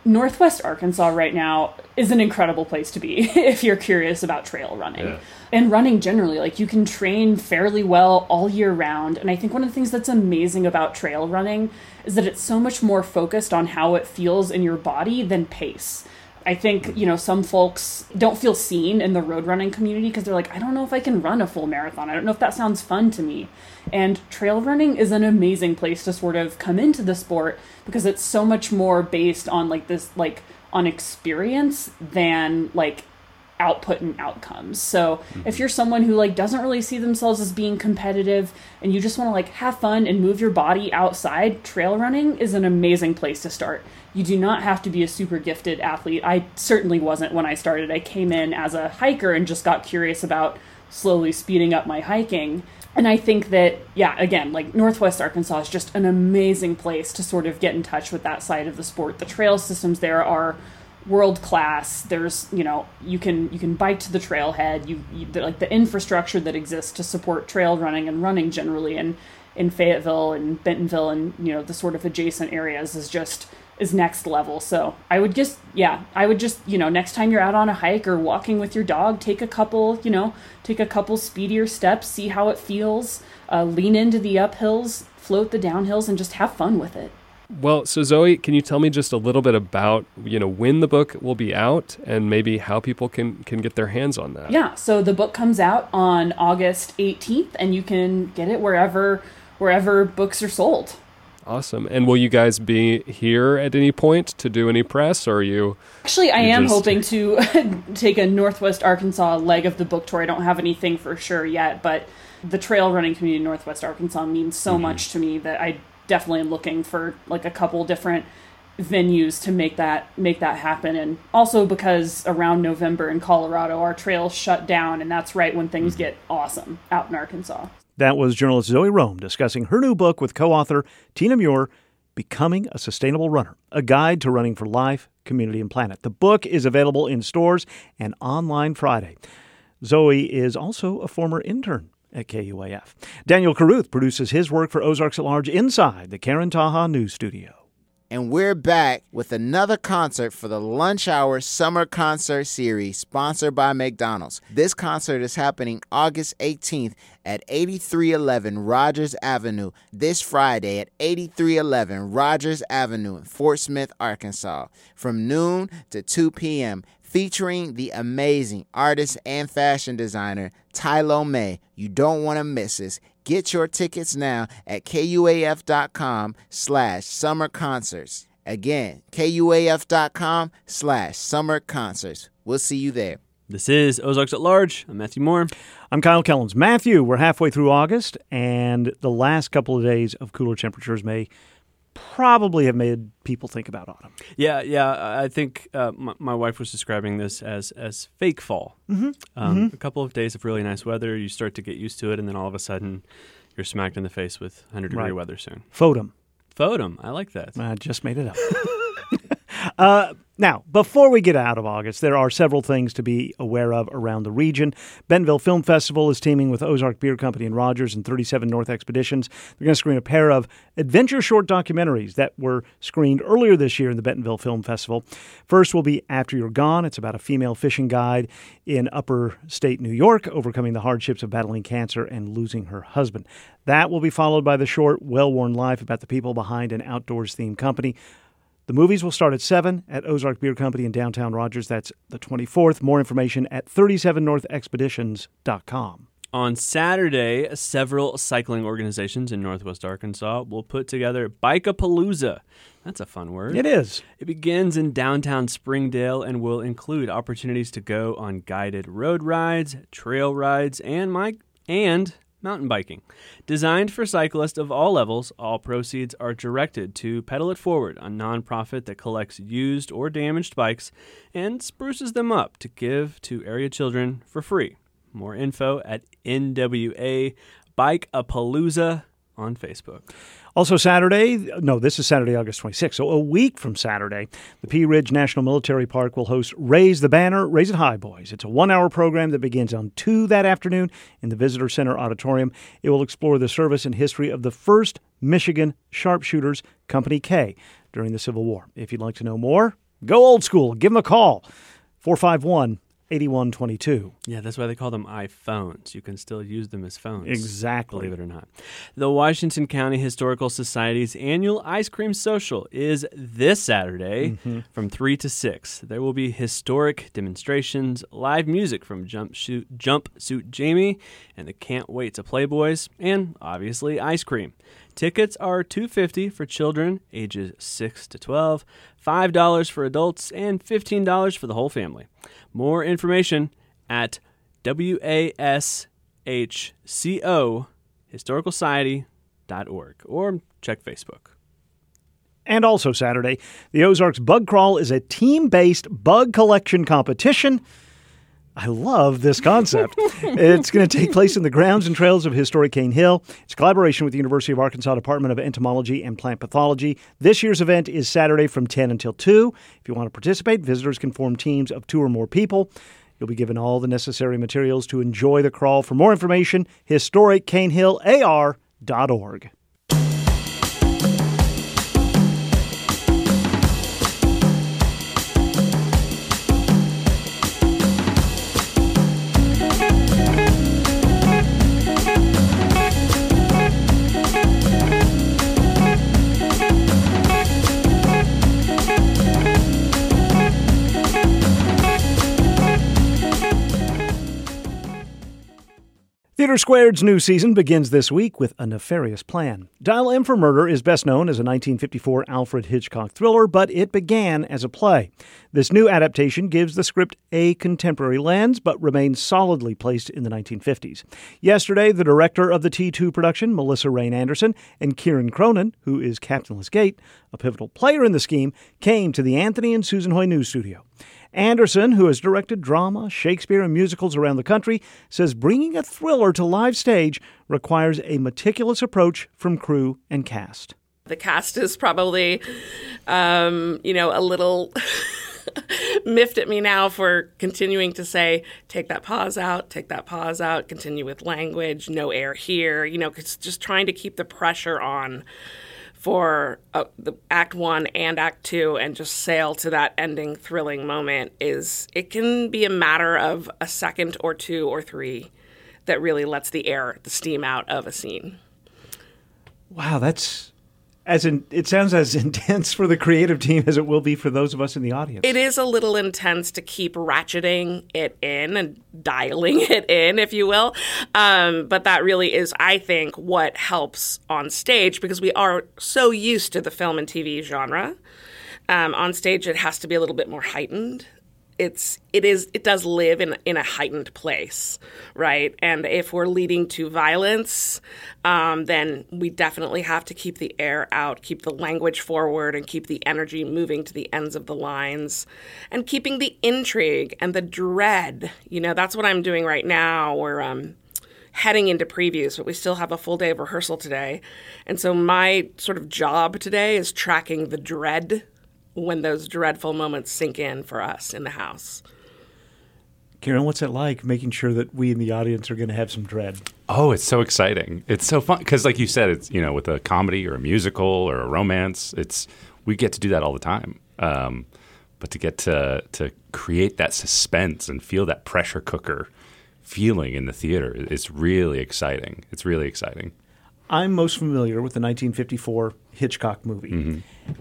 Northwest Arkansas right now is an incredible place to be if you're curious about trail running. Yeah. And running generally, like you can train fairly well all year round. And I think one of the things that's amazing about trail running is that it's so much more focused on how it feels in your body than pace. I think, you know, some folks don't feel seen in the road running community because they're like, I don't know if I can run a full marathon. I don't know if that sounds fun to me. And trail running is an amazing place to sort of come into the sport because it's so much more based on like this, like, on experience than like output and outcomes. So if mhm. you're someone who like doesn't really see themselves as being competitive and you just want to like have fun and move your body outside, trail running is an amazing place to start. You do not have to be a super gifted athlete. I certainly wasn't when I started. I came in as a hiker and just got curious about slowly speeding up my hiking. And I think that, yeah, again, like Northwest Arkansas is just an amazing place to sort of get in touch with that side of the sport. The trail systems there are world class. There's, you know, you can you can bike to the trailhead. You, you like the infrastructure that exists to support trail running and running generally, and in Fayetteville and Bentonville and you know the sort of adjacent areas is just is next level. So I would just, yeah, I would just, you know, next time you're out on a hike or walking with your dog, take a couple, you know, take a couple speedier steps, see how it feels, uh, lean into the uphills, float the downhills, and just have fun with it. Well, so Zoe, can you tell me just a little bit about you know when the book will be out and maybe how people can can get their hands on that? Yeah, so the book comes out on August 18th, and you can get it wherever wherever books are sold. Awesome. And will you guys be here at any point to do any press, or are you? Actually, I am just- hoping to take a Northwest Arkansas leg of the book tour. I don't have anything for sure yet, but the trail running community in Northwest Arkansas means so mm-hmm. much to me that I definitely am looking for like a couple different venues to make that make that happen and also because around November in Colorado our trails shut down and that's right when things mm-hmm. get awesome out in Arkansas. That was journalist Zoe Rom discussing her new book with co author Tina Muir, Becoming a Sustainable Runner A Guide to Running for Life, Community, and Planet. The book is available in stores and online Friday. Zoe is also a former intern at KUAF. Daniel Caruth produces his work for Ozarks at Large inside the Karen Taha News Studio. And we're back with another concert for the Lunch Hour Summer Concert Series sponsored by McDonald's. This concert is happening August 18th at 8311 Rogers Avenue this Friday at 8311 Rogers Avenue in Fort Smith, Arkansas from noon to 2 p.m. featuring the amazing artist and fashion designer Tylo May. You don't want to miss this. Get your tickets now at kuaf.com slash summer concerts. Again, kuaf.com slash summer concerts. We'll see you there. This is Ozarks at Large. I'm Matthew Moore. I'm Kyle Kellams. Matthew, we're halfway through August, and the last couple of days of cooler temperatures may probably have made people think about autumn. Yeah, yeah. I think uh, my, my wife was describing this as as fake fall. Mhm. Um, Mhm. A couple of days of really nice weather, you start to get used to it, and then all of a sudden, you're smacked in the face with 100 degree Right. weather soon. Fotum. Fotum. I like that. I just made it up. uh, now, before we get out of August, there are several things to be aware of around the region. Bentonville Film Festival is teaming with Ozark Beer Company and Rogers and 37 North Expeditions. They're going to screen a pair of adventure short documentaries that were screened earlier this year in the Bentonville Film Festival. First will be After You're Gone. It's about a female fishing guide in upper state New York overcoming the hardships of battling cancer and losing her husband. That will be followed by the short Well Worn Life about the people behind an outdoors themed company. The movies will start at 7 at Ozark Beer Company in downtown Rogers. That's the 24th. More information at 37northexpeditions.com. On Saturday, several cycling organizations in Northwest Arkansas will put together Bikeapalooza. That's a fun word. It is. It begins in downtown Springdale and will include opportunities to go on guided road rides, trail rides, and mi- and mountain biking. Designed for cyclists of all levels, all proceeds are directed to Pedal It Forward, a nonprofit that collects used or damaged bikes and spruces them up to give to area children for free. More info at NWA Bikeapalooza on Facebook. Also, Saturday, no, this is Saturday, August 26th. So, a week from Saturday, the Pea Ridge National Military Park will host Raise the Banner, Raise It High Boys. It's a one hour program that begins on 2 that afternoon in the Visitor Center Auditorium. It will explore the service and history of the 1st Michigan Sharpshooters, Company K, during the Civil War. If you'd like to know more, go old school. Give them a call 451 8122. Yeah, that's why they call them iPhones. You can still use them as phones. Exactly. Believe it or not. The Washington County Historical Society's annual ice cream social is this Saturday Mhm. from 3 to 6. There will be historic demonstrations, live music from Jumpsuit, Jumpsuit Jamie and the Can't Wait to Play Boys, and obviously ice cream. Tickets are 250 for children ages 6 to 12, $5 for adults, and $15 for the whole family. More information at WASHCO Historical Society.org or check Facebook. And also Saturday, the Ozarks Bug Crawl is a team based bug collection competition. I love this concept. it's going to take place in the grounds and trails of historic Cane Hill. It's a collaboration with the University of Arkansas Department of Entomology and Plant Pathology. This year's event is Saturday from 10 until 2. If you want to participate, visitors can form teams of two or more people. You'll be given all the necessary materials to enjoy the crawl. For more information, historiccanehillar.org. TheatreSquared's new season begins this week with a nefarious plan. Dial M for Murder is best known as a 1954 Alfred Hitchcock thriller, but it began as a play. This new adaptation gives the script a contemporary lens, but remains solidly placed in the 1950s. Yesterday, the director of the T2 production, Melissa Rain Anderson, and Kieran Cronin, who is Captain Gate, a pivotal player in the scheme, came to the Anthony and Susan Hoy News Studio. Anderson, who has directed drama, Shakespeare, and musicals around the country, says bringing a thriller to live stage requires a meticulous approach from crew and cast. The cast is probably, um, you know, a little miffed at me now for continuing to say, take that pause out, take that pause out, continue with language, no air here, you know, just trying to keep the pressure on for uh, the act one and act two and just sail to that ending thrilling moment is it can be a matter of a second or two or three that really lets the air the steam out of a scene. Wow that's as in it sounds as intense for the creative team as it will be for those of us in the audience. It is a little intense to keep ratcheting it in and dialing it in, if you will. Um, but that really is, I think, what helps on stage because we are so used to the film and TV genre. Um, on stage, it has to be a little bit more heightened it's it is it does live in in a heightened place, right? And if we're leading to violence, um, then we definitely have to keep the air out, keep the language forward, and keep the energy moving to the ends of the lines, and keeping the intrigue and the dread. You know, that's what I'm doing right now. We're um, heading into previews, but we still have a full day of rehearsal today, and so my sort of job today is tracking the dread when those dreadful moments sink in for us in the house. Kieran, what's it like making sure that we in the audience are going to have some dread? Oh, it's so exciting! It's so fun because, like you said, it's you know with a comedy or a musical or a romance, it's we get to do that all the time. Um, but to get to to create that suspense and feel that pressure cooker feeling in the theater, it's really exciting. It's really exciting. I'm most familiar with the 1954 Hitchcock movie, mm-hmm.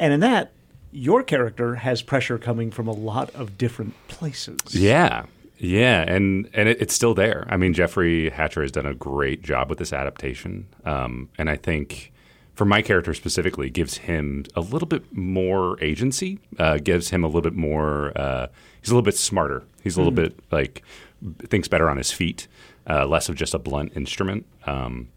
and in that your character has pressure coming from a lot of different places. Yeah. Yeah, and and it, it's still there. I mean, Jeffrey Hatcher has done a great job with this adaptation, um, and I think for my character specifically, gives him a little bit more agency. Uh, gives him a little bit more. Uh, he's a little bit smarter. He's a little mm. bit like thinks better on his feet, uh, less of just a blunt instrument. Um,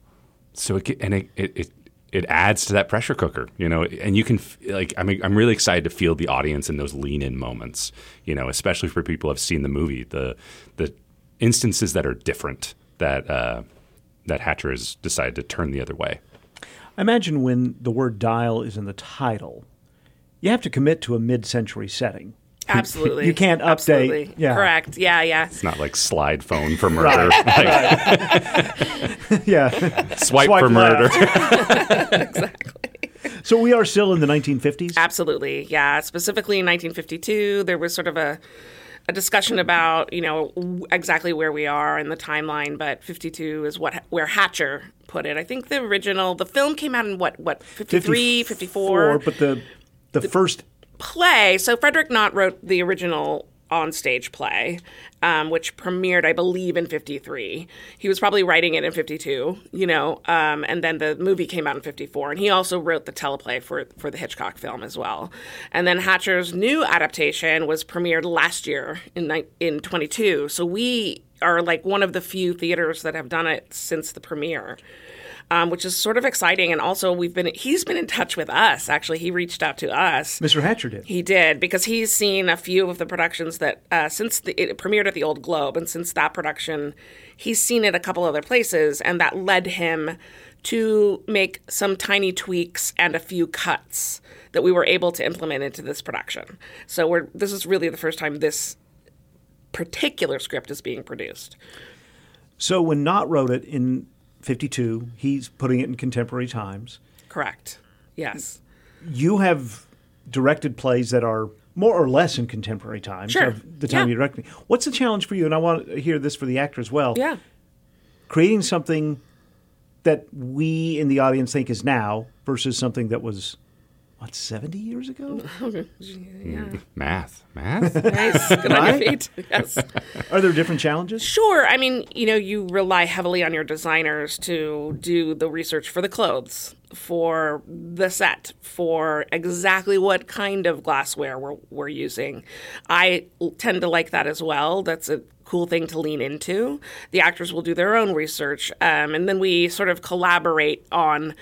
so it and it, it, it it adds to that pressure cooker, you know, and you can like I mean I'm really excited to feel the audience in those lean in moments, you know, especially for people who have seen the movie, the the instances that are different that uh, that Hatcher has decided to turn the other way. I imagine when the word dial is in the title, you have to commit to a mid-century setting. Absolutely. You can't update. Absolutely. Yeah. Correct. Yeah, yeah. It's not like slide phone for murder. like, yeah. Swipe, Swipe for murder. exactly. So we are still in the 1950s? Absolutely. Yeah. Specifically in 1952, there was sort of a a discussion about, you know, exactly where we are in the timeline, but 52 is what where Hatcher put it. I think the original the film came out in what what 53, 54, but the the, the first play. So Frederick Knott wrote the original on stage play, um, which premiered, I believe, in 53. He was probably writing it in 52, you know, um, and then the movie came out in 54. And he also wrote the teleplay for, for the Hitchcock film as well. And then Hatcher's new adaptation was premiered last year in, in 22. So we are like one of the few theaters that have done it since the premiere um, which is sort of exciting. And also, we've been he's been in touch with us. Actually, he reached out to us. Mr. Hatcher did. He did because he's seen a few of the productions that uh, since the, it premiered at the Old Globe, and since that production, he's seen it a couple other places, and that led him to make some tiny tweaks and a few cuts that we were able to implement into this production. So we're this is really the first time this particular script is being produced. So when Knott wrote it in 52, he's putting it in contemporary times. Correct. Yes. You have directed plays that are more or less in contemporary times Sure. of the time Yeah. you directed. What's the challenge for you? And I want to hear this for the actor as well. Yeah. Creating something that we in the audience think is now versus something that was what 70 years ago? yeah. Math. Math? Nice. Good on your feet. Yes. Are there different challenges? Sure. I mean, you know, you rely heavily on your designers to do the research for the clothes, for the set, for exactly what kind of glassware we're, we're using. I tend to like that as well. That's a cool thing to lean into. The actors will do their own research, um, and then we sort of collaborate on.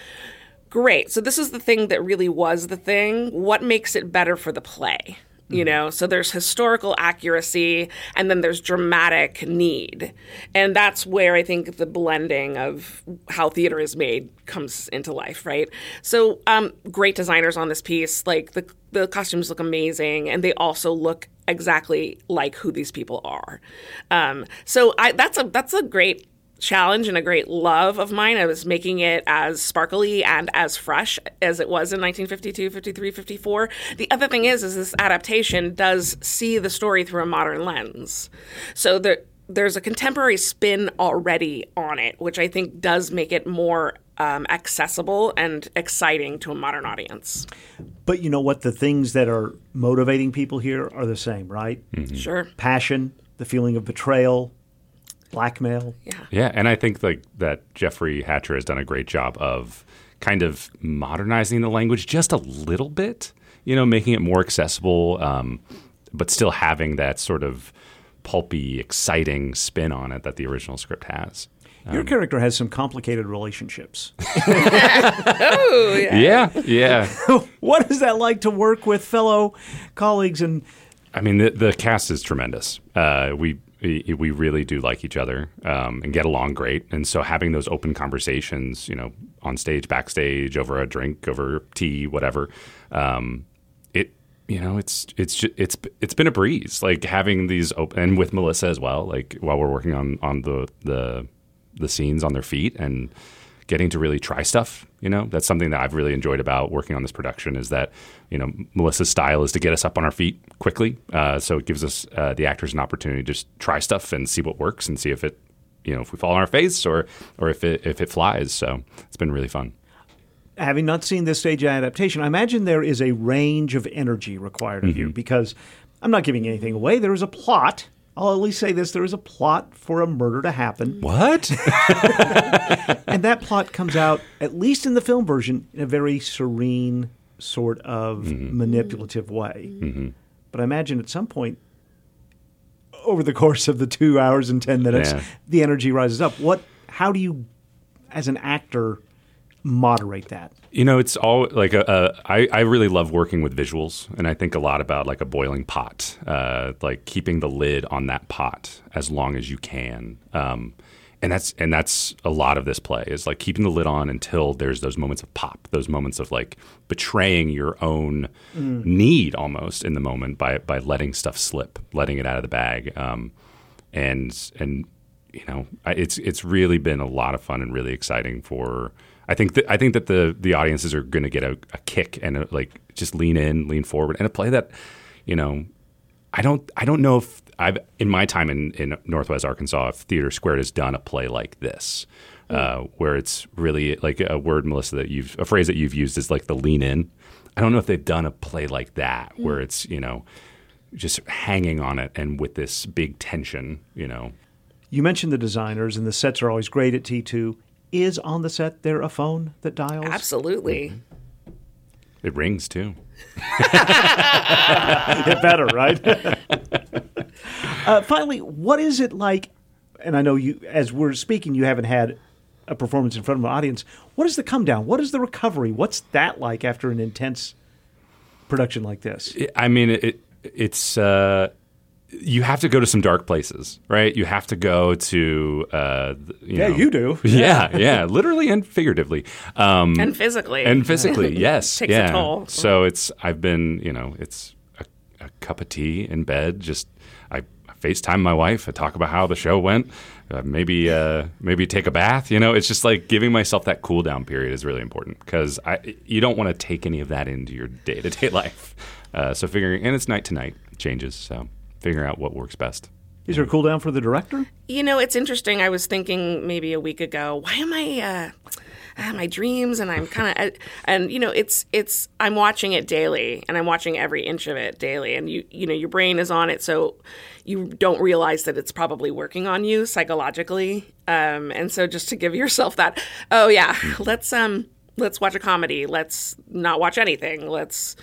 Great. So this is the thing that really was the thing. What makes it better for the play? You know, so there's historical accuracy and then there's dramatic need. And that's where I think the blending of how theater is made comes into life, right? So, um, great designers on this piece. Like the, the costumes look amazing and they also look exactly like who these people are. Um, so I, that's a that's a great challenge and a great love of mine. I was making it as sparkly and as fresh as it was in 1952, 53, 54. The other thing is, is this adaptation does see the story through a modern lens. So there, there's a contemporary spin already on it, which I think does make it more um, accessible and exciting to a modern audience. But you know what? The things that are motivating people here are the same, right? Sure. Passion, the feeling of betrayal, blackmail. Yeah. Yeah, and I think like that Jeffrey Hatcher has done a great job of kind of modernizing the language just a little bit. You know, making it more accessible, um, but still having that sort of pulpy, exciting spin on it that the original script has. Your character has some complicated relationships. oh, Yeah, yeah. what is that like to work with fellow colleagues and I mean, the, the cast is tremendous. Uh, we we we really do like each other um, and get along great. And so having those open conversations, you know, on stage, backstage, over a drink, over tea, whatever, um, it you know, it's it's ju- it's it's been a breeze. Like having these open and with Melissa as well. Like while we're working on on the the the scenes on their feet and getting to really try stuff. You know, that's something that I've really enjoyed about working on this production is that, you know, Melissa's style is to get us up on our feet quickly. Uh, so it gives us, uh, the actors, an opportunity to just try stuff and see what works and see if it, you know, if we fall on our face or, or if it, if it flies. So it's been really fun. having not seen this stage adaptation, I imagine there is a range of energy required of you because I'm not giving anything away. There is a plot. I'll at least say this there is a plot for a murder to happen. What? and that plot comes out, at least in the film version, in a very serene, sort of mm-hmm. manipulative way. Mm-hmm. But I imagine at some point, over the course of the two hours and 10 minutes, Yeah. the energy rises up. What, how do you, as an actor, moderate that? You know, it's all like a, a, I, I really love working with visuals, and I think a lot about like a boiling pot, uh, like keeping the lid on that pot as long as you can. Um, and that's and that's a lot of this play is like keeping the lid on until there's those moments of pop, those moments of like betraying your own Mm. need almost in the moment by by letting stuff slip, letting it out of the bag. Um, and and you know, I- it's it's really been a lot of fun and really exciting for. I think that I think that the the audiences are going to get a, a kick and a, like just lean in, lean forward, and a play that, you know, I don't I don't know if I've in my time in in Northwest Arkansas, if TheatreSquared has done a play like this. Mm. Uh, where it's really like a word, Melissa, that you've a phrase that you've used is like the lean in. I don't know if they've done a play like that mm. where it's you know just hanging on it and with this big tension, you know. You mentioned the designers, and the sets are always great at T2. Is on the set there a phone that dials? Absolutely. It rings too. it better, right? uh, finally, what is it like? And I know you, as we're speaking, you haven't had a performance in front of an audience. What is the come down? What is the recovery? What's that like after an intense production like this? I mean, it, it's uh, you have to go to some dark places, right? You have to go to uh, you yeah, know, you do. Yeah, yeah, literally and figuratively, um, and physically, and physically. Yes, Takes yeah. a toll. So it's I've been you know it's a, a cup of tea in bed. Just I FaceTime my wife. I talk about how the show went. Uh, maybe uh, maybe take a bath. You know, it's just like giving myself that cool down period is really important because I you don't want to take any of that into your day to day life. Uh, so figuring and it's night to night changes. So figuring out what works best. Is there a cool down for the director? You know, it's interesting. I was thinking maybe a week ago, why am I uh, ah, my dreams and I'm kind of and you know, it's it's I'm watching it daily and I'm watching every inch of it daily and you you know, your brain is on it so you don't realize that it's probably working on you psychologically. Um, and so just to give yourself that, oh yeah, let's um let's watch a comedy. Let's not watch anything. Let's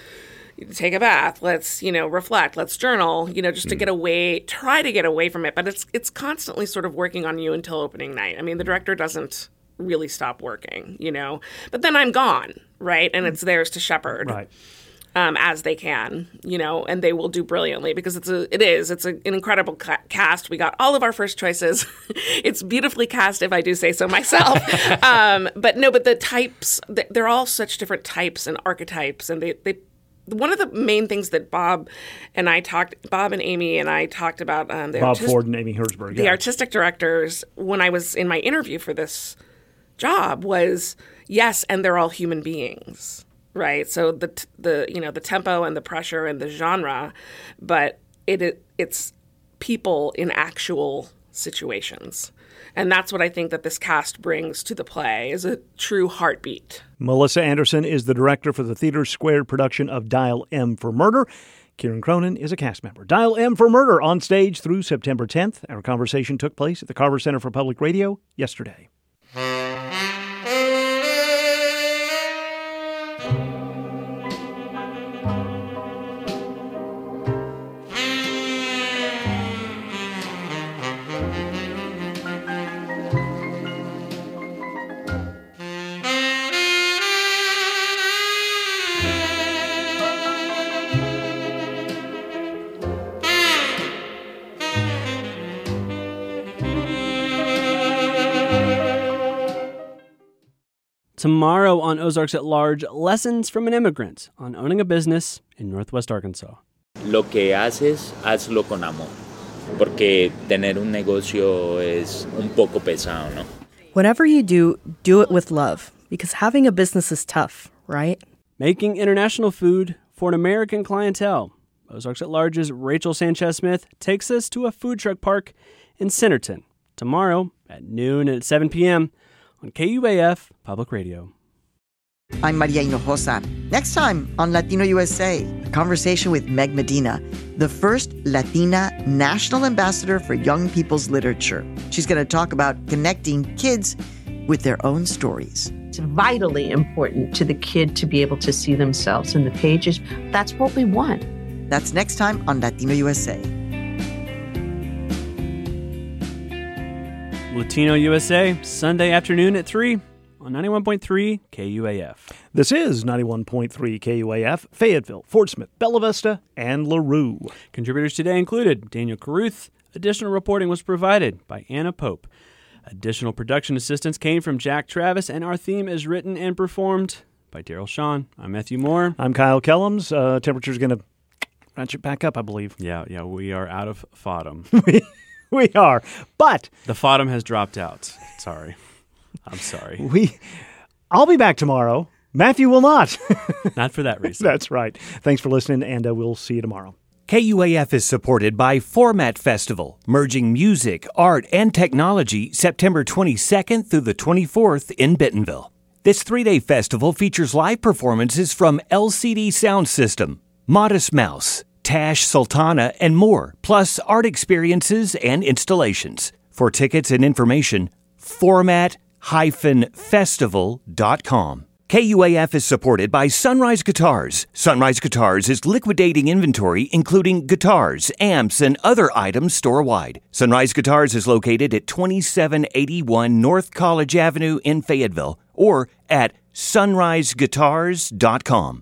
take a bath let's you know reflect let's journal you know just to get away try to get away from it. But it's it's constantly sort of working on you until opening night. I mean the director doesn't really stop working you know. But then i'm gone right? And it's theirs to shepherd right. um, as they can, you know, and they will do brilliantly because it's a, it is, it's a, an incredible ca- cast. We got all of our first choices. it's beautifully cast, if I do say so myself. um, but no, but the types, they're all such different types and archetypes, and they, they one of the main things that Bob and I talked, Bob and Amy and I talked about um, Bob artis- Ford and Amy Herzberg. the yeah. artistic directors when I was in my interview for this job was yes, and they're all human beings, right? So the t- the you know the tempo and the pressure and the genre, but it, it it's people in actual situations. And that's what I think that this cast brings to the play is a true heartbeat. Melissa Anderson is the director for the TheatreSquared production of Dial M for Murder. Kieran Cronin is a cast member. Dial M for Murder on stage through September 10th. Our conversation took place at the Carver Center for Public Radio yesterday. Tomorrow on Ozarks at Large, lessons from an immigrant on owning a business in Northwest Arkansas. Lo que haces, hazlo con amor, porque tener un negocio es un poco pesado, ¿no? Whatever you do, do it with love, because having a business is tough, right? Making international food for an American clientele. Ozarks at Large's Rachel Sanchez Smith takes us to a food truck park in Centerton tomorrow at noon and at 7 p.m. on KUAF Public Radio. I'm Maria Hinojosa. Next time on Latino USA, a conversation with Meg Medina, the first Latina national ambassador for young people's literature. She's going to talk about connecting kids with their own stories. It's vitally important to the kid to be able to see themselves in the pages. That's what we want. That's next time on Latino USA. Latino USA, Sunday afternoon at 3 on 91.3 KUAF. This is 91.3 KUAF, Fayetteville, Fort Smith, Bella Vista, and LaRue. Contributors today included Daniel Caruth. Additional reporting was provided by Anna Pope. Additional production assistance came from Jack Travis, and our theme is written and performed by Daryl Sean. I'm Matthew Moore. I'm Kyle Kellams. Uh, temperature's going to ratchet back up, I believe. Yeah, yeah, we are out of Fodom. we are, but the Fodom has dropped out. Sorry, I'm sorry. We, I'll be back tomorrow. Matthew will not. not for that reason. That's right. Thanks for listening, and uh, we'll see you tomorrow. KUAF is supported by Format Festival, merging music, art, and technology September 22nd through the 24th in Bentonville. This three day festival features live performances from LCD Soundsystem, Modest Mouse, Tash Sultana, and more, plus art experiences and installations. For tickets and information, format-festival.com. KUAF is supported by Sunrise Guitars. Sunrise Guitars is liquidating inventory, including guitars, amps, and other items store wide. Sunrise Guitars is located at 2781 North College Avenue in Fayetteville or at sunriseguitars.com.